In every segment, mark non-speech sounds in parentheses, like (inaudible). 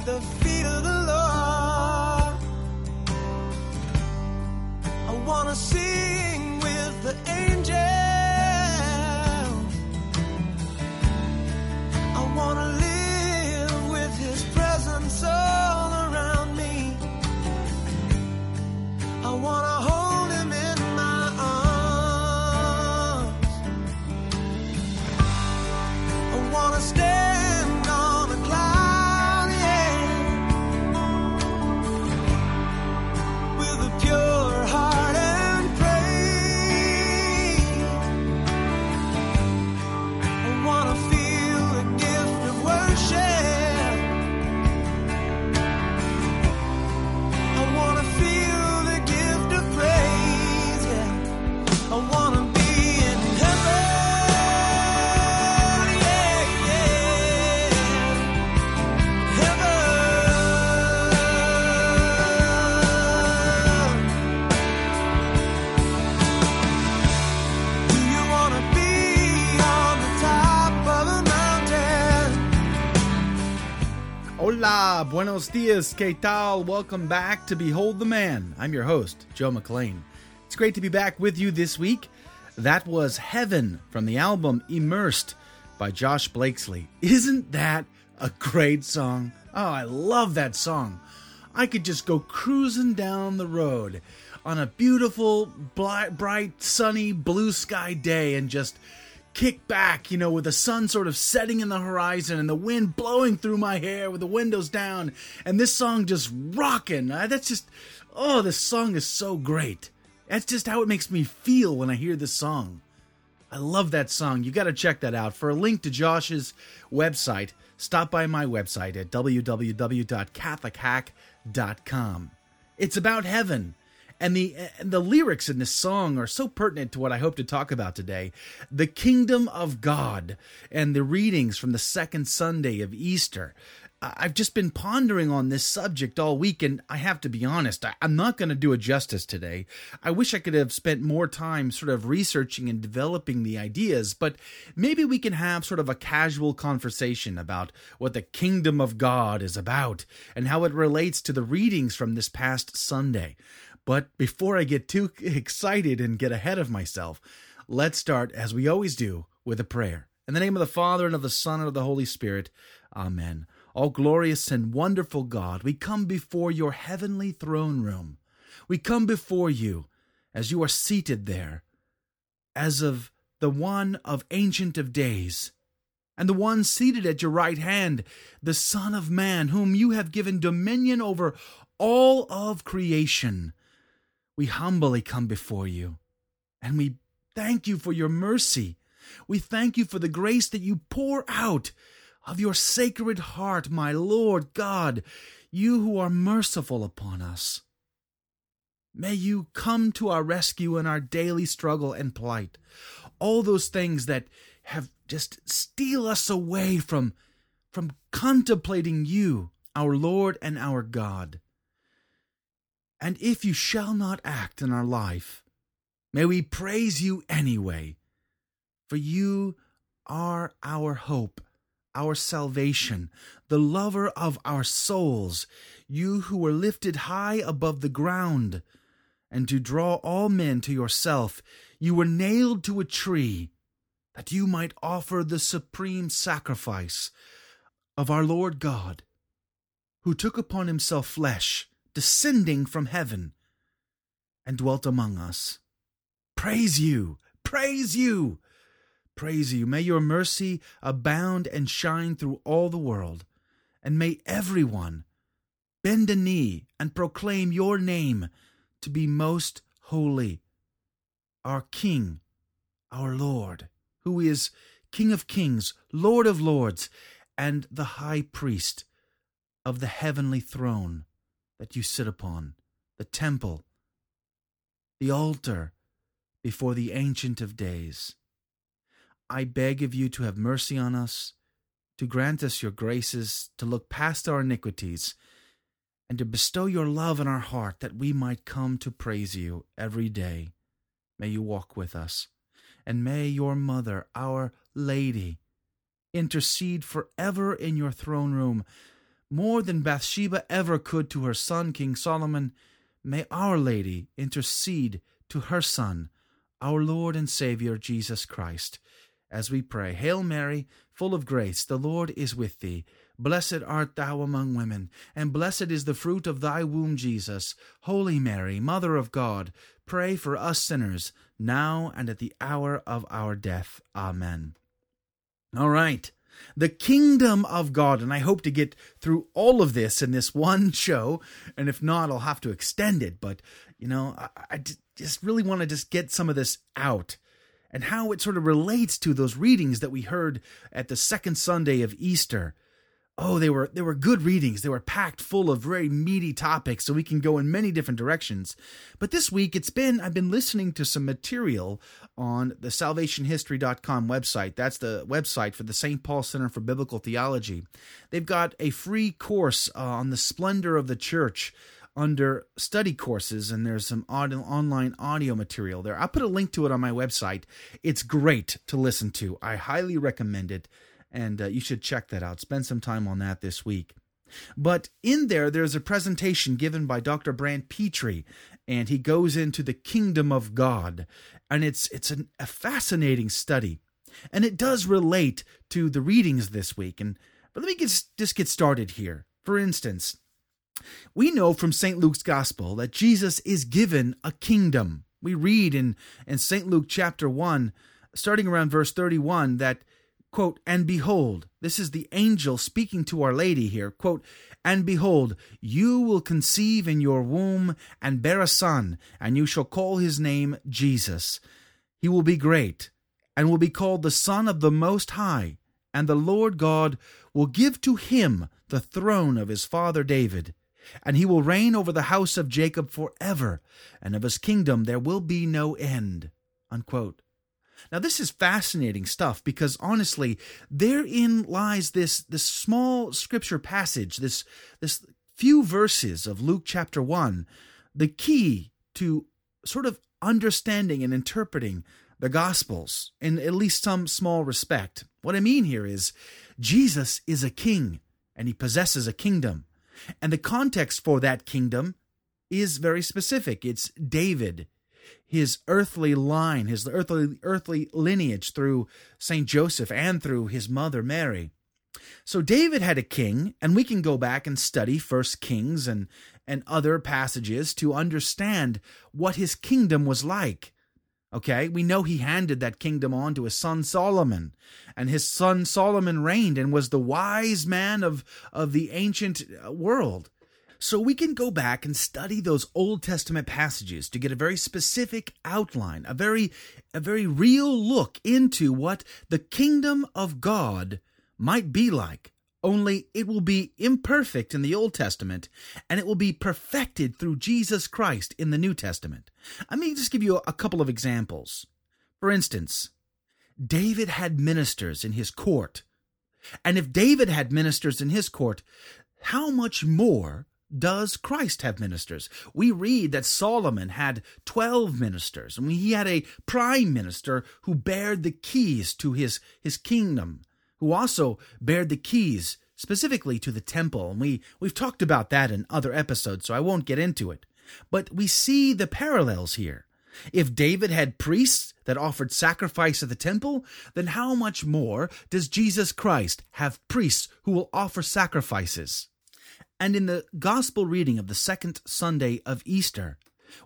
at the feet of the Lord. I wanna sing buenos dias, que tal? Welcome back to Behold the Man. I'm your host, Joe McLean. It's great to be back with you this week. That was Heaven from the album Immersed by Josh Blakesley. Isn't that a great song? Oh, I love that song. I could just go cruising down the road on a beautiful, bright, sunny, blue sky day and just kick back, you know, with the sun sort of setting in the horizon and the wind blowing through my hair with the windows down and this song just rocking. That's just, oh, this song is so great. That's just how it makes me feel when I hear this song. I love that song. You got to check that out. For a link to Josh's website, stop by my website at www.catholichack.com. It's about heaven. And the the lyrics in this song are so pertinent to what I hope to talk about today. The kingdom of God and the readings from the second Sunday of Easter. I've just been pondering on this subject all week, and I have to be honest, I'm not going to do it justice today. I wish I could have spent more time sort of researching and developing the ideas, but maybe we can have sort of a casual conversation about what the kingdom of God is about and how it relates to the readings from this past Sunday. But before I get too (laughs) excited and get ahead of myself, let's start, as we always do, with a prayer. In the name of the Father, and of the Son, and of the Holy Spirit. Amen. All glorious and wonderful God, we come before your heavenly throne room. We come before you as you are seated there, as of the one of Ancient of Days, and the one seated at your right hand, the Son of Man, whom you have given dominion over all of creation. We humbly come before you, and we thank you for your mercy. We thank you for the grace that you pour out of your sacred heart, my Lord God, you who are merciful upon us. May you come to our rescue in our daily struggle and plight. All those things that have just steal us away from, from contemplating you, our Lord and our God. And if you shall not act in our life, may we praise you anyway, for you are our hope, our salvation, the lover of our souls, you who were lifted high above the ground, and to draw all men to yourself, you were nailed to a tree, that you might offer the supreme sacrifice of our Lord God, who took upon himself flesh, descending from heaven, and dwelt among us. Praise you, praise you, praise you. May your mercy abound and shine through all the world. And may everyone bend a knee and proclaim your name to be most holy. Our King, our Lord, who is King of kings, Lord of lords, and the high priest of the heavenly throne that you sit upon, the temple, the altar before the Ancient of Days. I beg of you to have mercy on us, to grant us your graces, to look past our iniquities, and to bestow your love in our heart that we might come to praise you every day. May you walk with us, and may your mother, our Lady, intercede forever in your throne room, more than Bathsheba ever could to her son, King Solomon. May Our Lady intercede to her Son, our Lord and Saviour Jesus Christ as we pray. Hail Mary, full of grace, the Lord is with thee. Blessed art thou among women, and blessed is the fruit of thy womb, Jesus. Holy Mary, Mother of God, pray for us sinners, now and at the hour of our death. Amen. All right. The kingdom of God, and I hope to get through all of this in this one (laughs) show, and if not, I'll have to extend it. But you know, I, I just really want to just get some of this out and how it sort of relates to those readings that we heard at the second Sunday of Easter. Oh, they were they were good readings. They were packed full of very meaty topics, so we can go in many different directions. But this week, it's been I've been listening to some material on the SalvationHistory.com website. That's the website for the St. Paul Center for Biblical Theology. They've got a free course uh, on the splendor of the church under study courses, and there's some audio, online audio material there. I'll put a link to it on my website. It's great to listen to. I highly recommend it, and uh, you should check that out. Spend some time on that this week. But in there, there's a presentation given by Dr. Brant Pitre, and he goes into the kingdom of God, and it's it's an, a fascinating study, and it does relate to the readings this week. And but let me get, just get started here. For instance, we know from St. Luke's Gospel that Jesus is given a kingdom. We read in, in St. Luke chapter 1, starting around verse 31, that, quote, and behold, this is the angel speaking to Our Lady here, quote, and behold, you will conceive in your womb and bear a son, and you shall call his name Jesus. He will be great, and will be called the Son of the Most High, and the Lord God will give to him the throne of his father David and he will reign over the house of Jacob forever, and of his kingdom there will be no end. Unquote. Now this is fascinating stuff because honestly, therein lies this this small scripture passage, this this few verses of Luke chapter 1, the key to sort of understanding and interpreting the gospels in at least some small respect. What I mean here is Jesus is a king and he possesses a kingdom. And the context for that kingdom is very specific. It's David, his earthly line, his earthly earthly lineage through Saint Joseph and through his mother Mary. So David had a king, and we can go back and study First Kings and and other passages to understand what his kingdom was like. Okay, we know he handed that kingdom on to his son Solomon, and his son Solomon reigned and was the wise man of, of the ancient uh, world. So we can go back and study those Old Testament passages to get a very specific outline, a very a very real look into what the kingdom of God might be like only it will be imperfect in the Old Testament and it will be perfected through Jesus Christ in the New Testament. Let me just give you a couple of examples. For instance, David had ministers in his court. And if David had ministers in his court, how much more does Christ have ministers? We read that Solomon had 12 ministers, and he had a prime minister who bared the keys to his, his kingdom who also bared the keys specifically to the temple. And we, we've talked about that in other episodes, so I won't get into it. But we see the parallels here. If David had priests that offered sacrifice at the temple, then how much more does Jesus Christ have priests who will offer sacrifices? And in the gospel reading of the second Sunday of Easter,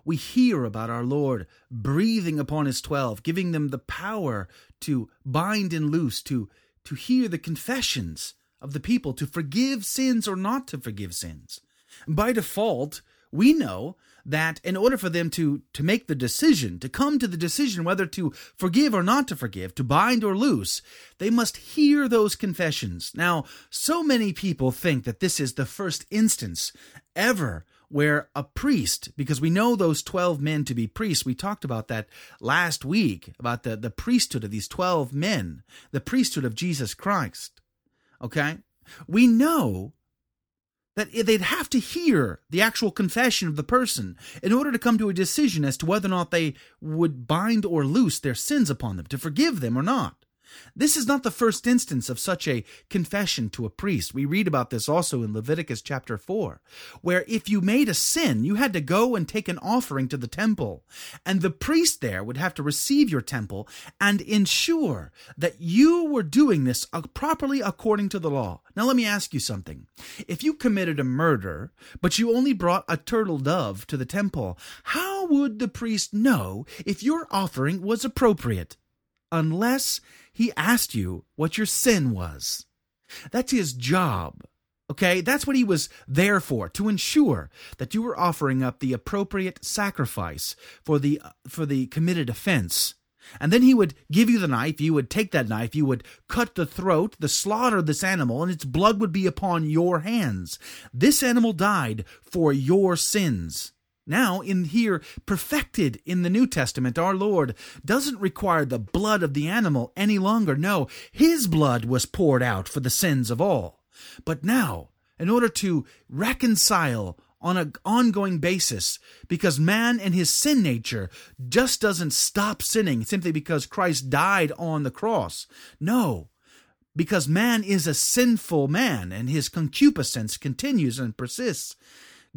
We hear about our Lord breathing upon his 12, giving them the power to bind and loose, to, to hear the confessions of the people, to forgive sins or not to forgive sins. By default, we know that in order for them to, to make the decision, to come to the decision whether to forgive or not to forgive, to bind or loose, they must hear those confessions. Now, so many people think that this is the first instance ever where a priest, because we know those 12 men to be priests, we talked about that last week, about the, the priesthood of these 12 men, the priesthood of Jesus Christ. Okay? We know that they'd have to hear the actual confession of the person in order to come to a decision as to whether or not they would bind or loose their sins upon them, to forgive them or not. This is not the first instance of such a confession to a priest. We read about this also in Leviticus chapter 4, where if you made a sin, you had to go and take an offering to the temple, and the priest there would have to receive your temple and ensure that you were doing this properly according to the law. Now, let me ask you something. If you committed a murder, but you only brought a turtle dove to the temple, how would the priest know if your offering was appropriate? Unless he asked you what your sin was. That's his job. Okay, that's what he was there for, to ensure that you were offering up the appropriate sacrifice for the for the committed offense. And then he would give you the knife, you would take that knife, you would cut the throat, the slaughter of this animal, and its blood would be upon your hands. This animal died for your sins. Now, in here, perfected in the New Testament, our Lord doesn't require the blood of the animal any longer. No, his blood was poured out for the sins of all. But now, in order to reconcile on an ongoing basis, because man and his sin nature just doesn't stop sinning simply because Christ died on the cross. No, because man is a sinful man and his concupiscence continues and persists.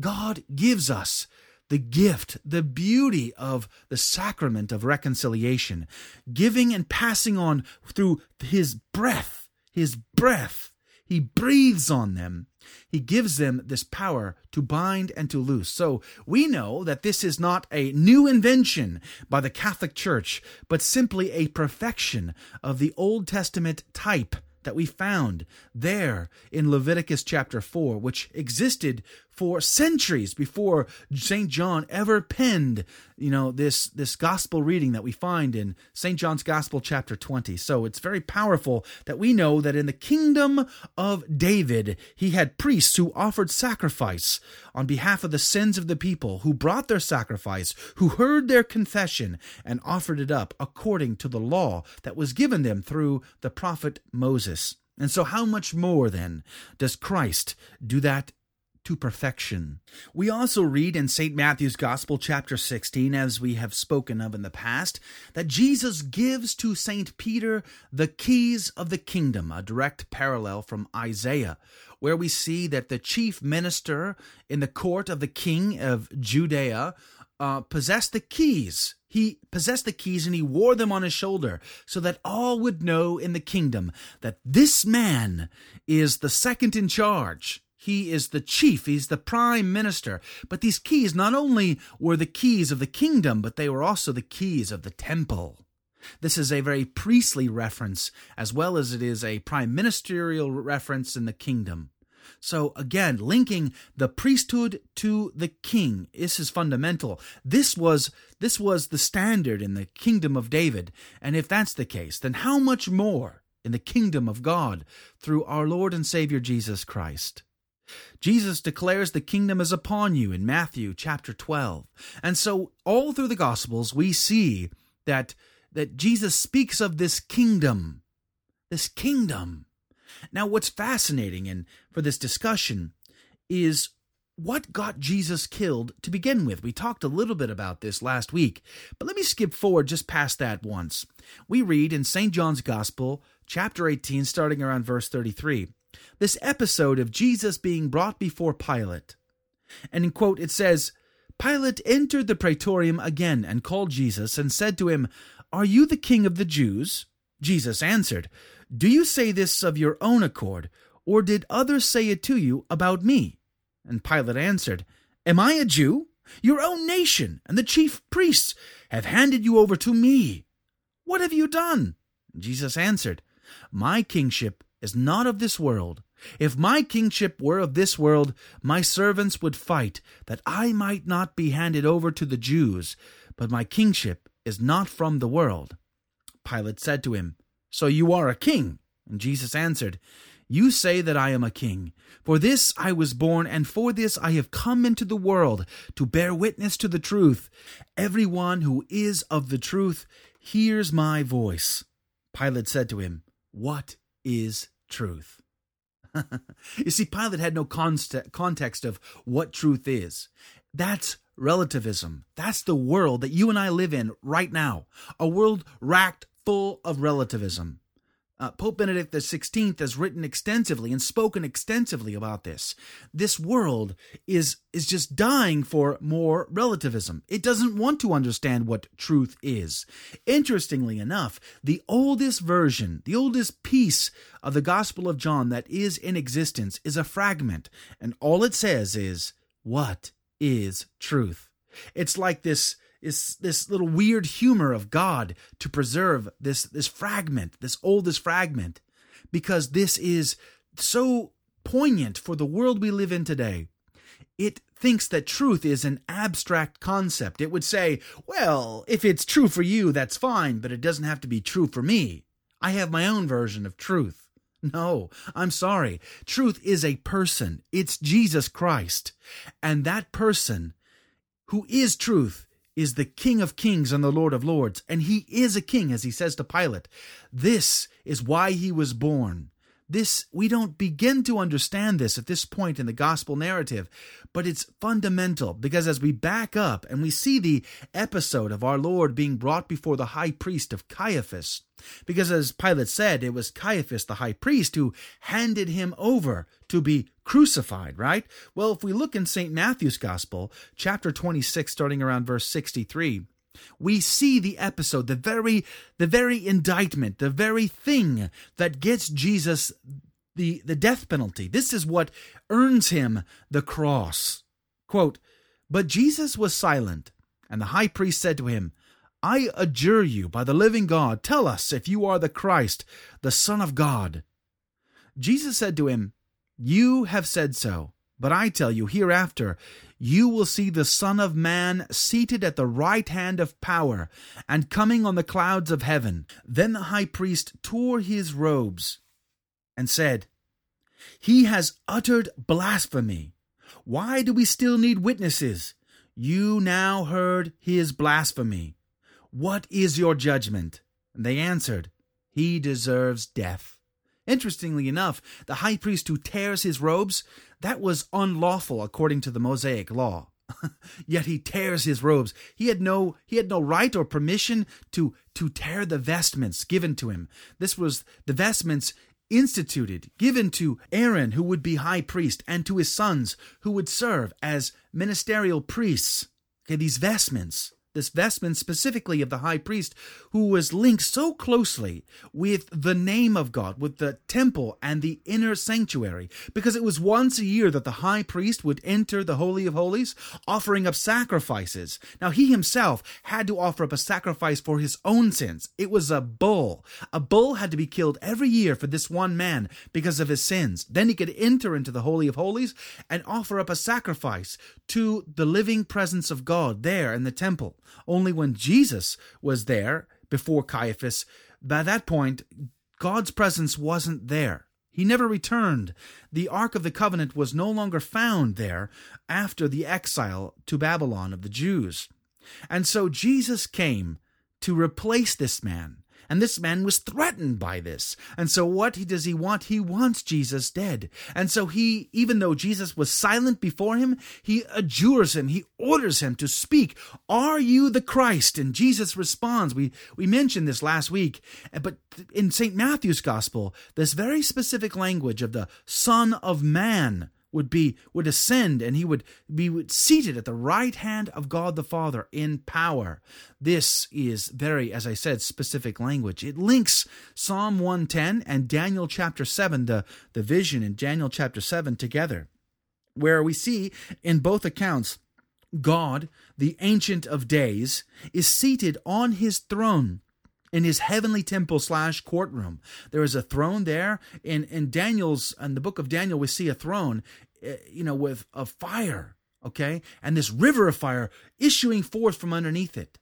God gives us the gift, the beauty of the sacrament of reconciliation, giving and passing on through his breath, his breath. He breathes on them. He gives them this power to bind and to loose. So we know that this is not a new invention by the Catholic Church, but simply a perfection of the Old Testament type that we found there in Leviticus chapter 4, which existed for centuries before St. John ever penned, you know, this this gospel reading that we find in St. John's Gospel chapter 20. So it's very powerful that we know that in the kingdom of David, he had priests who offered sacrifice on behalf of the sins of the people, who brought their sacrifice, who heard their confession and offered it up according to the law that was given them through the prophet Moses. And so, how much more then does Christ do that to perfection. We also read in St. Matthew's Gospel, chapter 16, as we have spoken of in the past, that Jesus gives to St. Peter the keys of the kingdom, a direct parallel from Isaiah, where we see that the chief minister in the court of the king of Judea uh, possessed the keys. He possessed the keys and he wore them on his shoulder so that all would know in the kingdom that this man is the second in charge. He is the chief, he's the prime minister. But these keys not only were the keys of the kingdom, but they were also the keys of the temple. This is a very priestly reference, as well as it is a prime ministerial reference in the kingdom. So again, linking the priesthood to the king. This is fundamental. This was this was the standard in the kingdom of David. And if that's the case, then how much more in the kingdom of God through our Lord and Savior Jesus Christ? Jesus declares the kingdom is upon you in Matthew chapter 12. And so all through the gospels we see that that Jesus speaks of this kingdom. This kingdom. Now what's fascinating and for this discussion is what got Jesus killed to begin with. We talked a little bit about this last week, but let me skip forward just past that once. We read in St. John's Gospel, chapter 18, starting around verse 33 this episode of Jesus being brought before Pilate. And in quote, it says, Pilate entered the praetorium again and called Jesus and said to him, Are you the king of the Jews? Jesus answered, Do you say this of your own accord, or did others say it to you about me? And Pilate answered, Am I a Jew? Your own nation and the chief priests have handed you over to me. What have you done? Jesus answered, My kingship is not of this world. If my kingship were of this world, my servants would fight that I might not be handed over to the Jews, but my kingship is not from the world. Pilate said to him, So you are a king? And Jesus answered, You say that I am a king. For this I was born, and for this I have come into the world, to bear witness to the truth. Every one who is of the truth hears my voice. Pilate said to him, What is truth? (laughs) you see, Pilate had no context of what truth is. That's relativism. That's the world that you and I live in right now. A world racked full of relativism. Uh, Pope Benedict XVI has written extensively and spoken extensively about this. This world is is just dying for more relativism. It doesn't want to understand what truth is. Interestingly enough, the oldest version, the oldest piece of the Gospel of John that is in existence is a fragment, and all it says is, "What is truth?" It's like this is this little weird humor of God to preserve this this fragment, this oldest fragment, because this is so poignant for the world we live in today. It thinks that truth is an abstract concept. It would say, well, if it's true for you, that's fine, but it doesn't have to be true for me. I have my own version of truth. No, I'm sorry. Truth is a person. It's Jesus Christ. And that person who is truth is the King of kings and the Lord of lords, and he is a king, as he says to Pilate. This is why he was born. This, we don't begin to understand this at this point in the gospel narrative, but it's fundamental because as we back up and we see the episode of our Lord being brought before the high priest of Caiaphas, because as Pilate said, it was Caiaphas, the high priest, who handed him over to be crucified, right? Well, if we look in St. Matthew's Gospel, chapter 26, starting around verse 63, we see the episode, the very, the very indictment, the very thing that gets Jesus the, the death penalty. This is what earns him the cross. Quote, But Jesus was silent, and the high priest said to him, I adjure you by the living God, tell us if you are the Christ, the Son of God. Jesus said to him, You have said so, but I tell you, hereafter you will see the Son of Man seated at the right hand of power, and coming on the clouds of heaven. Then the high priest tore his robes and said, He has uttered blasphemy. Why do we still need witnesses? You now heard his blasphemy. What is your judgment? And they answered, He deserves death. Interestingly enough, the high priest who tears his robes, that was unlawful according to the Mosaic law. (laughs) Yet he tears his robes. He had no he had no right or permission to to tear the vestments given to him. This was the vestments instituted, given to Aaron, who would be high priest, and to his sons, who would serve as ministerial priests. Okay, these vestments this vestment specifically of the high priest, who was linked so closely with the name of God, with the temple and the inner sanctuary, because it was once a year that the high priest would enter the Holy of Holies, offering up sacrifices. Now, he himself had to offer up a sacrifice for his own sins. It was a bull. A bull had to be killed every year for this one man because of his sins. Then he could enter into the Holy of Holies and offer up a sacrifice to the living presence of God there in the temple. Only when Jesus was there before Caiaphas, by that point, God's presence wasn't there. He never returned. The Ark of the Covenant was no longer found there after the exile to Babylon of the Jews. And so Jesus came to replace this man and this man was threatened by this. And so what does he want? He wants Jesus dead. And so he, even though Jesus was silent before him, he adjures him. He orders him to speak. Are you the Christ? And Jesus responds. We, we mentioned this last week, eh, but in St. Matthew's gospel, this very specific language of the Son of Man would be would ascend and he would be seated at the right hand of God the Father in power. This is very as I said specific language. It links Psalm 110 and Daniel chapter 7 the the vision in Daniel chapter 7 together where we see in both accounts God, the Ancient of Days, is seated on his throne in his heavenly temple slash courtroom. There is a throne there. In in Daniel's in the book of Daniel, we see a throne, eh, you know, with a fire. Okay, and this river of fire issuing forth from underneath it.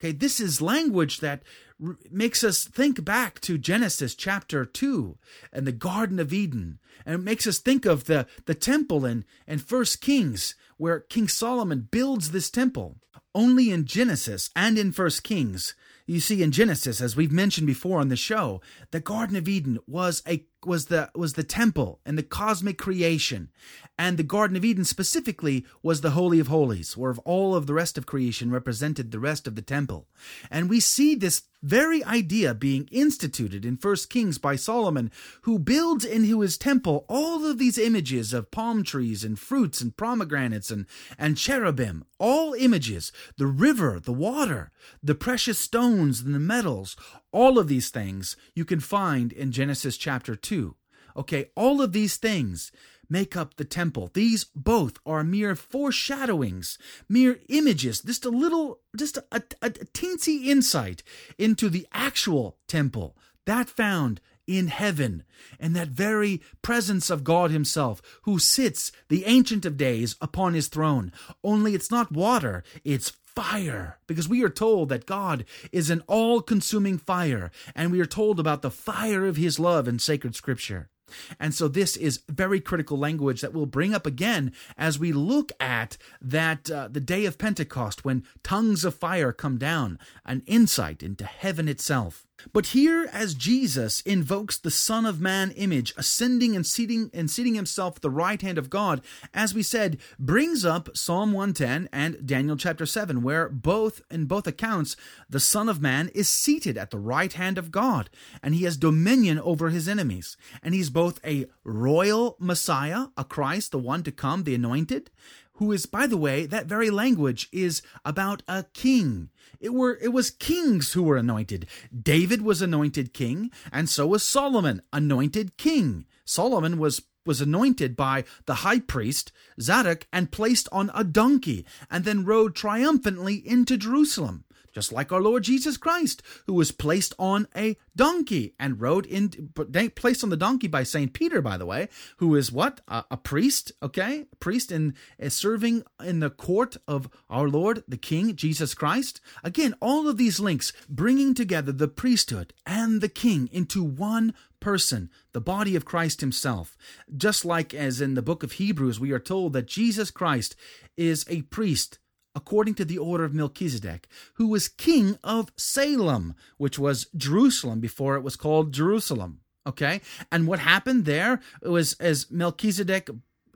Okay, this is language that r- makes us think back to Genesis chapter 2 and the Garden of Eden. And it makes us think of the, the temple in, in 1 Kings, where King Solomon builds this temple. Only in Genesis and in 1 Kings you see in Genesis, as we've mentioned before on the show, the Garden of Eden was a was the was the temple and the cosmic creation. And the Garden of Eden specifically was the Holy of Holies, where all of the rest of creation represented the rest of the temple. And we see this very idea being instituted in First Kings by Solomon, who builds into his temple all of these images of palm trees and fruits and pomegranates and, and cherubim, all images, the river, the water, the precious stones and the metals, all of these things you can find in Genesis chapter 2. Okay, all of these things make up the temple. These both are mere foreshadowings, mere images, just a little, just a, a, a teensy insight into the actual temple that found in heaven, and that very presence of God Himself, who sits, the Ancient of Days, upon His throne. Only it's not water, it's fire, because we are told that God is an all consuming fire, and we are told about the fire of His love in sacred scripture. And so this is very critical language that we'll bring up again as we look at that uh, the day of Pentecost when tongues of fire come down, an insight into heaven itself. But here, as Jesus invokes the Son of Man image, ascending and seating and seating himself at the right hand of God, as we said, brings up Psalm 110 and Daniel chapter 7, where both in both accounts the Son of Man is seated at the right hand of God, and he has dominion over his enemies. And he's both a royal Messiah, a Christ, the one to come, the anointed, who is, by the way, that very language is about a king. It were it was kings who were anointed. David was anointed king, and so was Solomon, anointed king. Solomon was was anointed by the high priest Zadok and placed on a donkey, and then rode triumphantly into Jerusalem just like our Lord Jesus Christ, who was placed on a donkey and rode in, placed on the donkey by Saint Peter, by the way, who is what a, a priest, okay, a priest in is serving in the court of our Lord, the King Jesus Christ. Again, all of these links bringing together the priesthood and the King into one person, the body of Christ Himself. Just like as in the book of Hebrews, we are told that Jesus Christ is a priest according to the order of Melchizedek, who was king of Salem, which was Jerusalem before it was called Jerusalem. Okay? And what happened there was as Melchizedek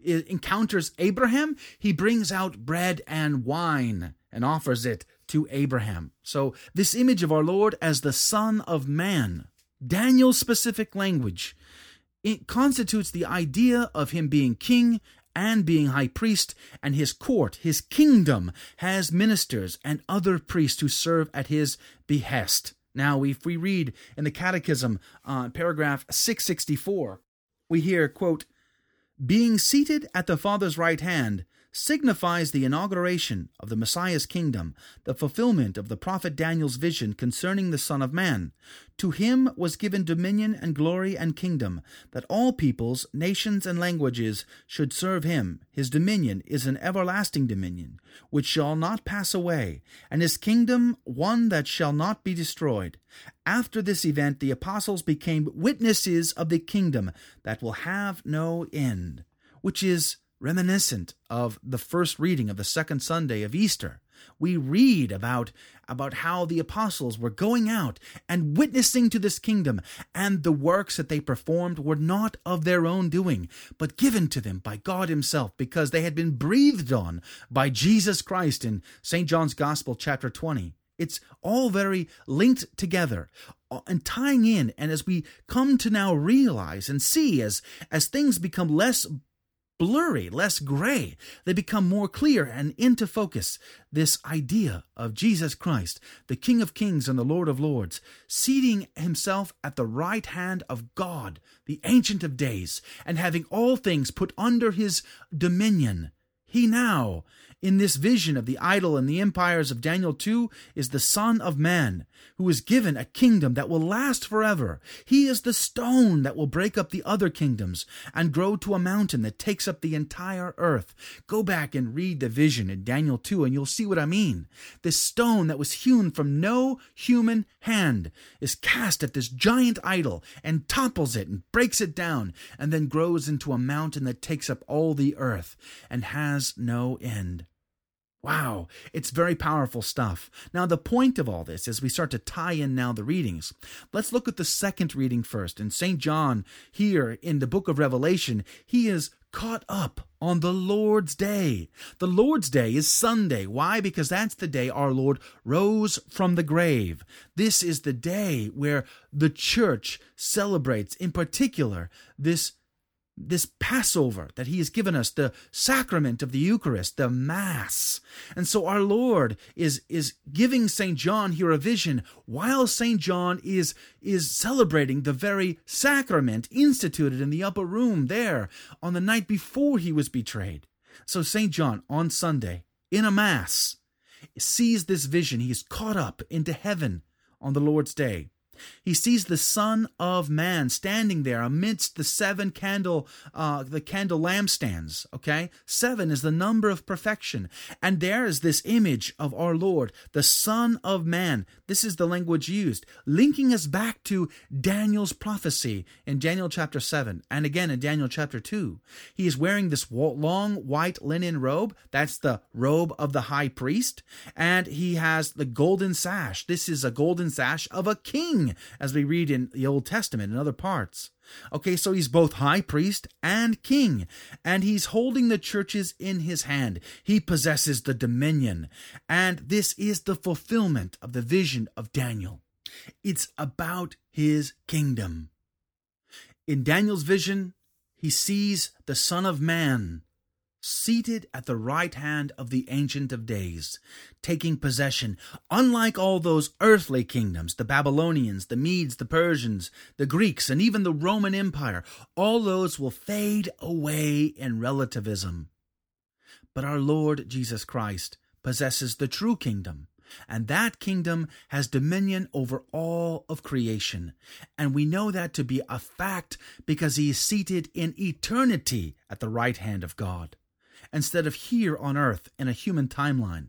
encounters Abraham, he brings out bread and wine and offers it to Abraham. So, this image of our Lord as the Son of Man, Daniel's specific language, it constitutes the idea of him being king and being high priest, and his court, his kingdom, has ministers and other priests who serve at his behest. Now, if we read in the Catechism, uh, paragraph 664, we hear, quote, being seated at the Father's right hand, signifies the inauguration of the Messiah's kingdom, the fulfillment of the prophet Daniel's vision concerning the Son of Man. To him was given dominion and glory and kingdom, that all peoples, nations, and languages should serve him. His dominion is an everlasting dominion, which shall not pass away, and his kingdom one that shall not be destroyed. After this event, the apostles became witnesses of the kingdom that will have no end, which is reminiscent of the first reading of the second Sunday of Easter. We read about, about how the apostles were going out and witnessing to this kingdom, and the works that they performed were not of their own doing, but given to them by God Himself, because they had been breathed on by Jesus Christ in St. John's Gospel, chapter 20. It's all very linked together uh, and tying in. And as we come to now realize and see as, as things become less blurry, less gray. They become more clear and into focus. This idea of Jesus Christ, the King of Kings and the Lord of Lords, seating himself at the right hand of God, the Ancient of Days, and having all things put under his dominion. He now in this vision of the idol and the empires of Daniel 2 is the Son of Man, who is given a kingdom that will last forever. He is the stone that will break up the other kingdoms and grow to a mountain that takes up the entire earth. Go back and read the vision in Daniel 2 and you'll see what I mean. This stone that was hewn from no human hand is cast at this giant idol and topples it and breaks it down and then grows into a mountain that takes up all the earth and has no end. Wow, it's very powerful stuff. Now, the point of all this, as we start to tie in now the readings, let's look at the second reading first. And St. John, here in the book of Revelation, he is caught up on the Lord's Day. The Lord's Day is Sunday. Why? Because that's the day our Lord rose from the grave. This is the day where the church celebrates, in particular, this this Passover that he has given us, the sacrament of the Eucharist, the Mass. And so our Lord is, is giving St. John here a vision while St. John is, is celebrating the very sacrament instituted in the upper room there on the night before he was betrayed. So St. John on Sunday, in a Mass, sees this vision. He is caught up into heaven on the Lord's day. He sees the Son of Man standing there amidst the seven candle, uh, the candle lampstands. Okay, seven is the number of perfection, and there is this image of our Lord, the Son of Man. This is the language used, linking us back to Daniel's prophecy in Daniel chapter seven, and again in Daniel chapter two. He is wearing this long white linen robe. That's the robe of the high priest, and he has the golden sash. This is a golden sash of a king as we read in the Old Testament and other parts. Okay, so he's both high priest and king, and he's holding the churches in his hand. He possesses the dominion, and this is the fulfillment of the vision of Daniel. It's about his kingdom. In Daniel's vision, he sees the Son of Man seated at the right hand of the Ancient of Days, taking possession, unlike all those earthly kingdoms, the Babylonians, the Medes, the Persians, the Greeks, and even the Roman Empire, all those will fade away in relativism. But our Lord Jesus Christ possesses the true kingdom. And that kingdom has dominion over all of creation. And we know that to be a fact because he is seated in eternity at the right hand of God instead of here on earth in a human timeline.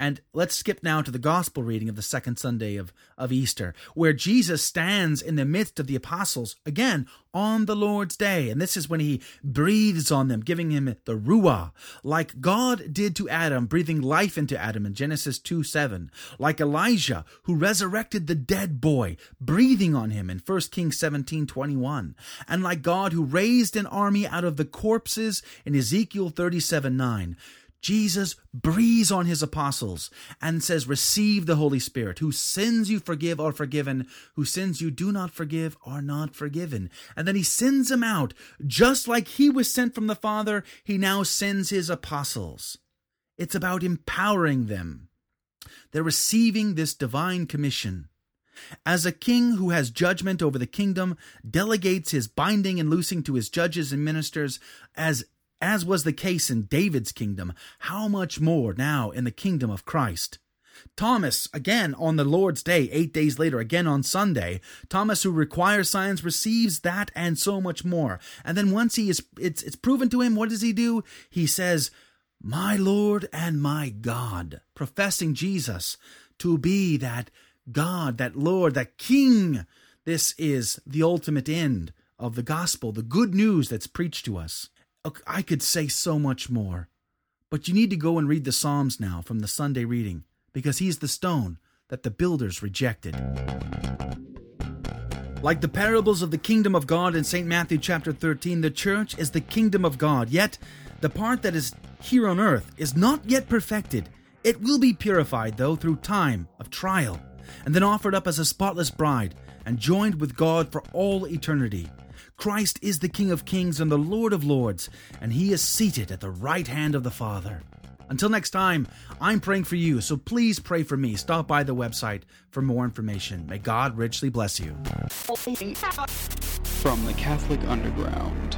And let's skip now to the gospel reading of the second Sunday of, of Easter, where Jesus stands in the midst of the apostles, again, on the Lord's day. And this is when he breathes on them, giving him the Ruah, like God did to Adam, breathing life into Adam in Genesis 2 7, like Elijah, who resurrected the dead boy, breathing on him in 1 Kings 17 21, and like God who raised an army out of the corpses in Ezekiel 37 9. Jesus breathes on his apostles and says, Receive the Holy Spirit. Whose sins you forgive are forgiven, whose sins you do not forgive are not forgiven. And then he sends them out. Just like he was sent from the Father, he now sends his apostles. It's about empowering them. They're receiving this divine commission. As a king who has judgment over the kingdom delegates his binding and loosing to his judges and ministers, as as was the case in David's kingdom, how much more now in the kingdom of Christ? Thomas, again on the Lord's day, eight days later, again on Sunday, Thomas, who requires signs, receives that and so much more. And then once he is, it's, it's proven to him, what does he do? He says, My Lord and my God, professing Jesus to be that God, that Lord, that King. This is the ultimate end of the gospel, the good news that's preached to us. I could say so much more, but you need to go and read the Psalms now from the Sunday reading because he's the stone that the builders rejected. Like the parables of the kingdom of God in St. Matthew chapter 13, the church is the kingdom of God, yet the part that is here on earth is not yet perfected. It will be purified, though, through time of trial, and then offered up as a spotless bride and joined with God for all eternity. Christ is the King of Kings and the Lord of Lords, and he is seated at the right hand of the Father. Until next time, I'm praying for you, so please pray for me. Stop by the website for more information. May God richly bless you. From the Catholic Underground.